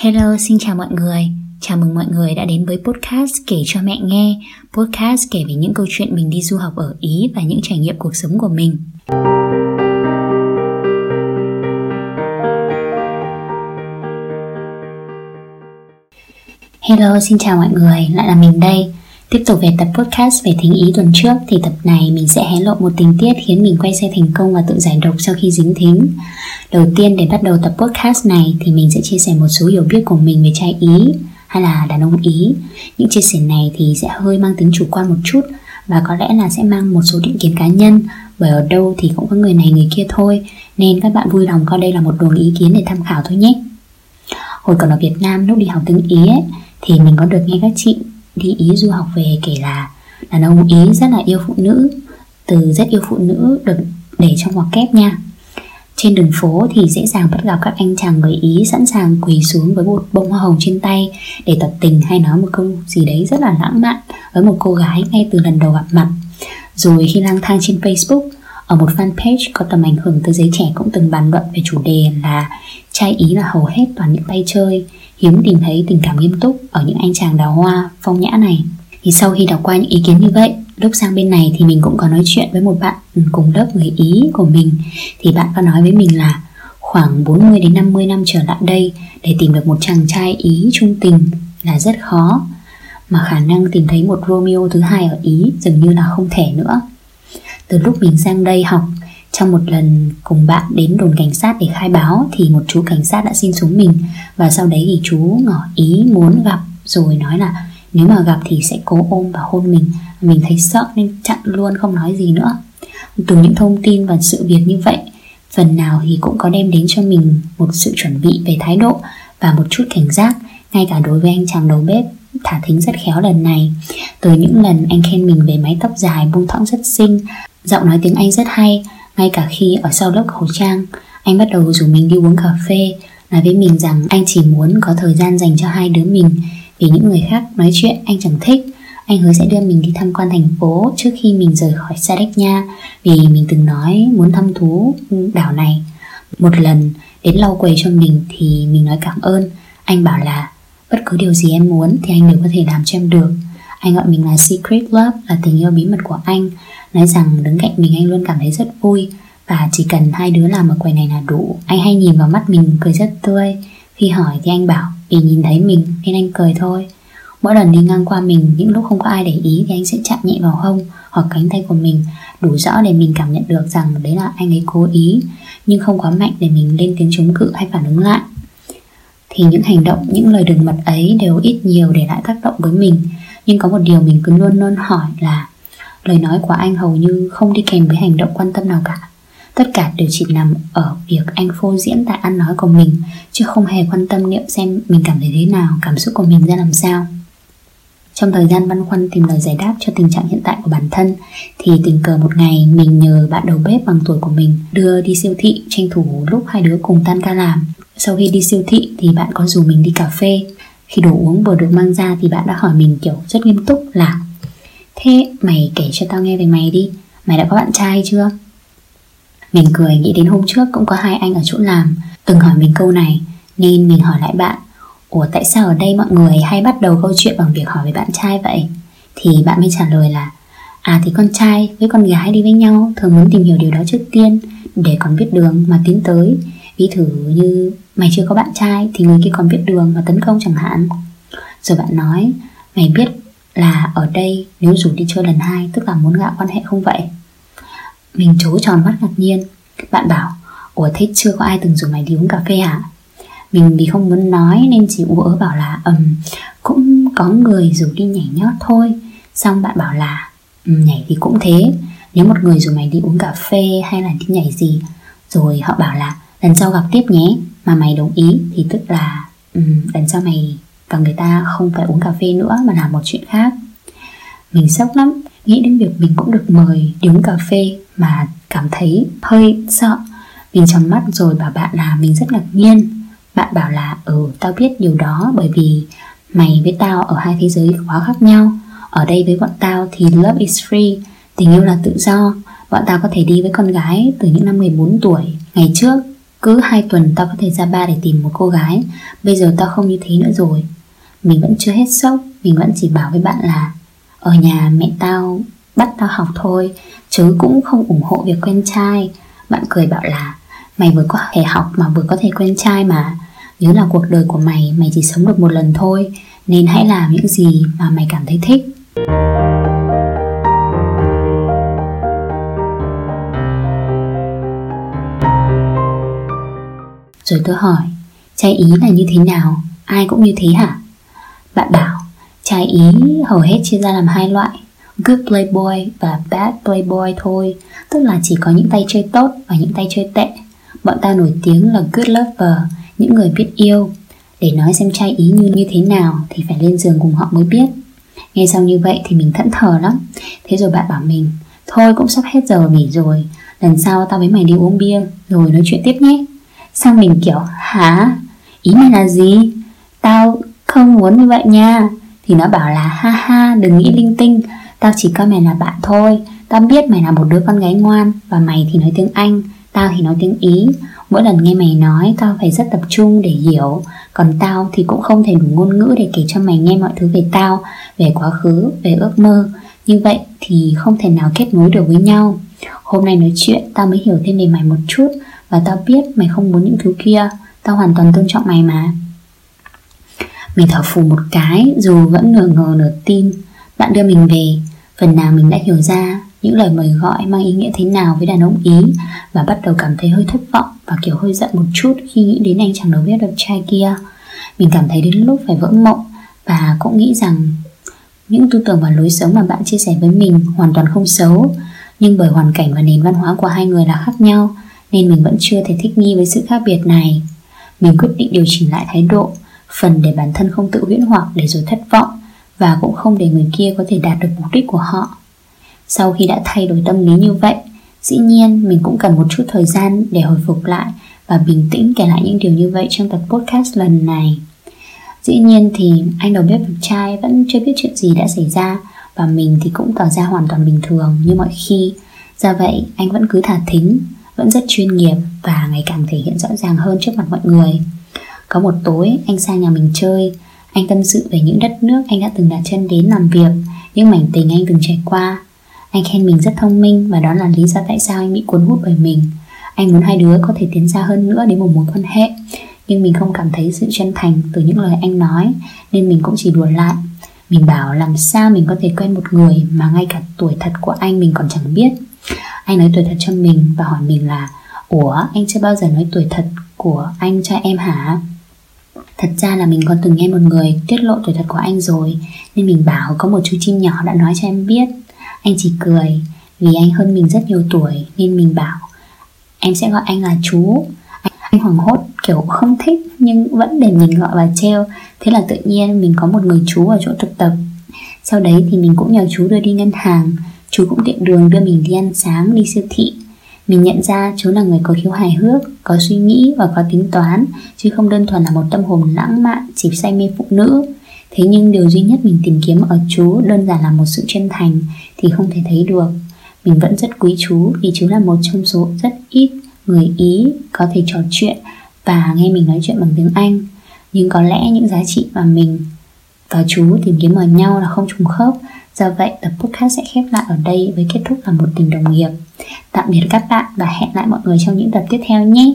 Hello, xin chào mọi người. Chào mừng mọi người đã đến với podcast kể cho mẹ nghe. Podcast kể về những câu chuyện mình đi du học ở Ý và những trải nghiệm cuộc sống của mình. Hello, xin chào mọi người, lại là mình đây. Tiếp tục về tập podcast về thính ý tuần trước thì tập này mình sẽ hé lộ một tình tiết khiến mình quay xe thành công và tự giải độc sau khi dính thính. Đầu tiên để bắt đầu tập podcast này thì mình sẽ chia sẻ một số hiểu biết của mình về trai Ý hay là đàn ông Ý. Những chia sẻ này thì sẽ hơi mang tính chủ quan một chút và có lẽ là sẽ mang một số định kiến cá nhân bởi ở đâu thì cũng có người này người kia thôi nên các bạn vui lòng coi đây là một luồng ý kiến để tham khảo thôi nhé. Hồi còn ở Việt Nam lúc đi học tiếng Ý ấy, thì mình có được nghe các chị đi Ý du học về kể là đàn ông Ý rất là yêu phụ nữ từ rất yêu phụ nữ được để trong ngoặc kép nha trên đường phố thì dễ dàng bắt gặp các anh chàng người Ý sẵn sàng quỳ xuống với một bông hoa hồng trên tay để tỏ tình hay nói một câu gì đấy rất là lãng mạn với một cô gái ngay từ lần đầu gặp mặt. Rồi khi lang thang trên Facebook, ở một fanpage có tầm ảnh hưởng tới giới trẻ cũng từng bàn luận về chủ đề là trai Ý là hầu hết toàn những tay chơi, hiếm tìm thấy tình cảm nghiêm túc ở những anh chàng đào hoa, phong nhã này. Thì sau khi đọc qua những ý kiến như vậy, lúc sang bên này thì mình cũng có nói chuyện với một bạn cùng lớp người Ý của mình thì bạn có nói với mình là khoảng 40 đến 50 năm trở lại đây để tìm được một chàng trai Ý trung tình là rất khó mà khả năng tìm thấy một Romeo thứ hai ở Ý dường như là không thể nữa. Từ lúc mình sang đây học trong một lần cùng bạn đến đồn cảnh sát để khai báo thì một chú cảnh sát đã xin xuống mình. Và sau đấy thì chú ngỏ ý muốn gặp rồi nói là nếu mà gặp thì sẽ cố ôm và hôn mình. Mình thấy sợ nên chặn luôn, không nói gì nữa. Từ những thông tin và sự việc như vậy, phần nào thì cũng có đem đến cho mình một sự chuẩn bị về thái độ và một chút cảnh giác. Ngay cả đối với anh chàng đầu bếp, thả thính rất khéo lần này. Từ những lần anh khen mình về mái tóc dài, buông thõng rất xinh, giọng nói tiếng anh rất hay ngay cả khi ở sau lớp khẩu trang, anh bắt đầu rủ mình đi uống cà phê, nói với mình rằng anh chỉ muốn có thời gian dành cho hai đứa mình vì những người khác nói chuyện, anh chẳng thích anh hứa sẽ đưa mình đi tham quan thành phố trước khi mình rời khỏi Sadek Nha vì mình từng nói muốn thăm thú đảo này. Một lần, đến lau quầy cho mình thì mình nói cảm ơn. Anh bảo là, bất cứ điều gì em muốn thì anh đều có thể làm cho em được. Anh gọi mình là Secret Love là tình yêu bí mật của anh. Nói rằng đứng cạnh mình anh luôn cảm thấy rất vui. Và chỉ cần hai đứa làm ở quầy này là đủ. Anh hay nhìn vào mắt mình cười rất tươi. Khi hỏi thì anh bảo vì nhìn thấy mình nên anh cười thôi. Mỗi lần đi ngang qua mình những lúc không có ai để ý thì anh sẽ chạm nhẹ vào hông hoặc cánh tay của mình đủ rõ để mình cảm nhận được rằng đấy là anh ấy cố ý nhưng không quá mạnh để mình lên tiếng chống cự hay phản ứng lại. Thì những hành động, những lời đường mật ấy đều ít nhiều để lại tác động với mình nhưng có một điều mình cứ luôn luôn hỏi là lời nói của anh hầu như không đi kèm với hành động quan tâm nào cả. Tất cả đều chỉ nằm ở việc anh phô diễn tại ăn nói của mình, chứ không hề quan tâm liệu xem mình cảm thấy thế nào, cảm xúc của mình ra làm sao. Trong thời gian băn khoăn tìm lời giải đáp cho tình trạng hiện tại của bản thân, thì tình cờ một ngày mình nhờ bạn đầu bếp bằng tuổi của mình đưa đi siêu thị tranh thủ lúc hai đứa cùng tan ca làm. Sau khi đi siêu thị thì bạn có rủ mình đi cà phê khi đồ uống vừa được mang ra thì bạn đã hỏi mình, kiểu, rất nghiêm túc là, Thế mày kể cho tao nghe về mày đi, Mày đã có bạn trai chưa? Mình cười, nghĩ đến hôm trước cũng có hai anh ở chỗ làm, Từng hỏi mình câu này, Nên mình hỏi lại bạn, Ủa, tại sao ở đây mọi người hay bắt đầu câu chuyện bằng việc hỏi về bạn trai vậy? Thì bạn mới trả lời là À thì con trai với con gái đi với nhau, Thường muốn tìm hiểu điều đó trước tiên, Để còn biết đường mà tiến tới Ví thử như mày chưa có bạn trai Thì người kia còn biết đường và tấn công chẳng hạn. Rồi bạn nói Mày biết là ở đây nếu rủ đi chơi lần hai Tức là muốn gạo quan hệ không vậy? Mình chố tròn mắt ngạc nhiên. Bạn bảo Ủa thế chưa có ai từng rủ mày đi uống cà phê hả? Mình vì không muốn nói Nên chỉ ú ớ bảo là ầm Cũng có người rủ đi nhảy nhót thôi. Xong bạn bảo là um, Nhảy thì cũng thế. Nếu một người rủ mày đi uống cà phê hay là đi nhảy gì? Rồi họ bảo là Lần sau gặp tiếp nhé. Mà mày đồng ý thì tức là um, Lần sau mày và người ta không phải uống cà phê nữa mà làm một chuyện khác. Mình sốc lắm nghĩ đến việc mình cũng được mời đi uống cà phê mà cảm thấy hơi sợ. Mình chầm mắt rồi bảo bạn là mình rất ngạc nhiên. Bạn bảo là ừ tao biết điều đó bởi vì mày với tao ở hai thế giới quá khác nhau. Ở đây với bọn tao thì love is free tình yêu là tự do. Bọn tao có thể đi với con gái từ những năm 14 tuổi ngày trước cứ hai tuần tao có thể ra ba để tìm một cô gái. Bây giờ tao không như thế nữa rồi. Mình vẫn chưa hết sốc, Mình vẫn chỉ bảo với bạn là, Ở nhà mẹ tao bắt tao học thôi, Chứ cũng không ủng hộ việc quen trai. Bạn cười bảo là, Mày vừa có thể học mà vừa có thể quen trai mà. Nhớ là cuộc đời của mày Mày chỉ sống được một lần thôi, Nên hãy làm những gì mà mày cảm thấy thích. Rồi tôi hỏi, Trai Ý là như thế nào? Ai cũng như thế hả? Bạn bảo, Trai Ý hầu hết chia ra làm hai loại, Good playboy và bad playboy thôi, Tức là chỉ có những tay chơi tốt và những tay chơi tệ. Bọn ta nổi tiếng là good lover, Những người biết yêu. Để nói xem trai Ý như như thế nào Thì phải lên giường cùng họ mới biết. Nghe xong như vậy thì mình thẫn thờ lắm. Thế rồi bạn bảo mình, Thôi cũng sắp hết giờ nghỉ rồi, Lần sau tao với mày đi uống bia, Rồi nói chuyện tiếp nhé. Xong mình kiểu hả? Ý mày là gì? Tao không muốn như vậy nha. Thì nó bảo là ha ha đừng nghĩ linh tinh. Tao chỉ coi mày là bạn thôi. Tao biết mày là một đứa con gái ngoan Và mày thì nói tiếng Anh Tao thì nói tiếng Ý. Mỗi lần nghe mày nói tao phải rất tập trung để hiểu. Còn tao thì cũng không thể đủ ngôn ngữ để kể cho mày nghe mọi thứ về tao Về quá khứ, về ước mơ. Như vậy thì không thể nào kết nối được với nhau. Hôm nay nói chuyện tao mới hiểu thêm về mày một chút. Và tao biết mày không muốn những thứ kia, Tao hoàn toàn tôn trọng mày mà. Mình thở phù một cái dù vẫn nửa ngờ nửa tin Bạn đưa mình về, Phần nào mình đã hiểu ra những lời mời gọi mang ý nghĩa thế nào với đàn ông Ý và bắt đầu cảm thấy hơi thất vọng và kiểu hơi giận một chút khi nghĩ đến anh chàng đầu bếp đẹp trai kia. Mình cảm thấy đến lúc phải vỡ mộng và cũng nghĩ rằng những tư tưởng và lối sống mà bạn chia sẻ với mình hoàn toàn không xấu. Nhưng bởi hoàn cảnh và nền văn hóa của hai người là khác nhau nên mình vẫn chưa thể thích nghi với sự khác biệt này. Mình quyết định điều chỉnh lại thái độ phần để bản thân không tự huyễn hoặc để rồi thất vọng và cũng không để người kia có thể đạt được mục đích của họ. Sau khi đã thay đổi tâm lý như vậy, dĩ nhiên mình cũng cần một chút thời gian để hồi phục lại và bình tĩnh kể lại những điều như vậy trong tập podcast lần này. Dĩ nhiên thì anh đầu bếp đẹp trai vẫn chưa biết chuyện gì đã xảy ra và mình thì cũng tỏ ra hoàn toàn bình thường như mọi khi. Do vậy, anh vẫn cứ thả thính, vẫn rất chuyên nghiệp và ngày càng thể hiện rõ ràng hơn trước mặt mọi người. Có một tối, anh sang nhà mình chơi, anh tâm sự về những đất nước anh đã từng đặt chân đến làm việc, những mảnh tình anh từng trải qua anh khen mình rất thông minh và đó là lý do tại sao anh bị cuốn hút bởi mình. Anh muốn hai đứa có thể tiến xa hơn nữa đến một mối quan hệ Nhưng mình không cảm thấy sự chân thành từ những lời anh nói Nên mình cũng chỉ đùa lại Mình bảo làm sao mình có thể quen một người mà ngay cả tuổi thật của anh mình còn chẳng biết anh nói tuổi thật cho mình và hỏi mình là Ủa anh chưa bao giờ nói tuổi thật của anh cho em hả? Thật ra là mình còn từng nghe một người tiết lộ tuổi thật của anh rồi Nên mình bảo có một chú chim nhỏ đã nói cho em biết. Anh chỉ cười Vì anh hơn mình rất nhiều tuổi Nên mình bảo Em sẽ gọi anh là chú. Anh, anh hoảng hốt kiểu không thích Nhưng vẫn để mình gọi và treo Thế là tự nhiên mình có một người chú ở chỗ thực tập. Sau đấy thì mình cũng nhờ chú đưa đi ngân hàng. Chú cũng tiện đường đưa mình đi ăn sáng, đi siêu thị mình nhận ra chú là người có khiếu hài hước, có suy nghĩ và có tính toán, chứ không đơn thuần là một tâm hồn lãng mạn, chỉ say mê phụ nữ. Thế nhưng điều duy nhất mình tìm kiếm ở chú đơn giản là một sự chân thành thì không thể thấy được. Mình vẫn rất quý chú vì chú là một trong số rất ít người Ý có thể trò chuyện và nghe mình nói chuyện bằng tiếng Anh. Nhưng có lẽ những giá trị mà mình và chú tìm kiếm ở nhau là không trùng khớp. Do vậy, tập podcast sẽ khép lại ở đây với kết thúc là một tình đồng nghiệp. Tạm biệt các bạn và hẹn lại mọi người trong những tập tiếp theo nhé!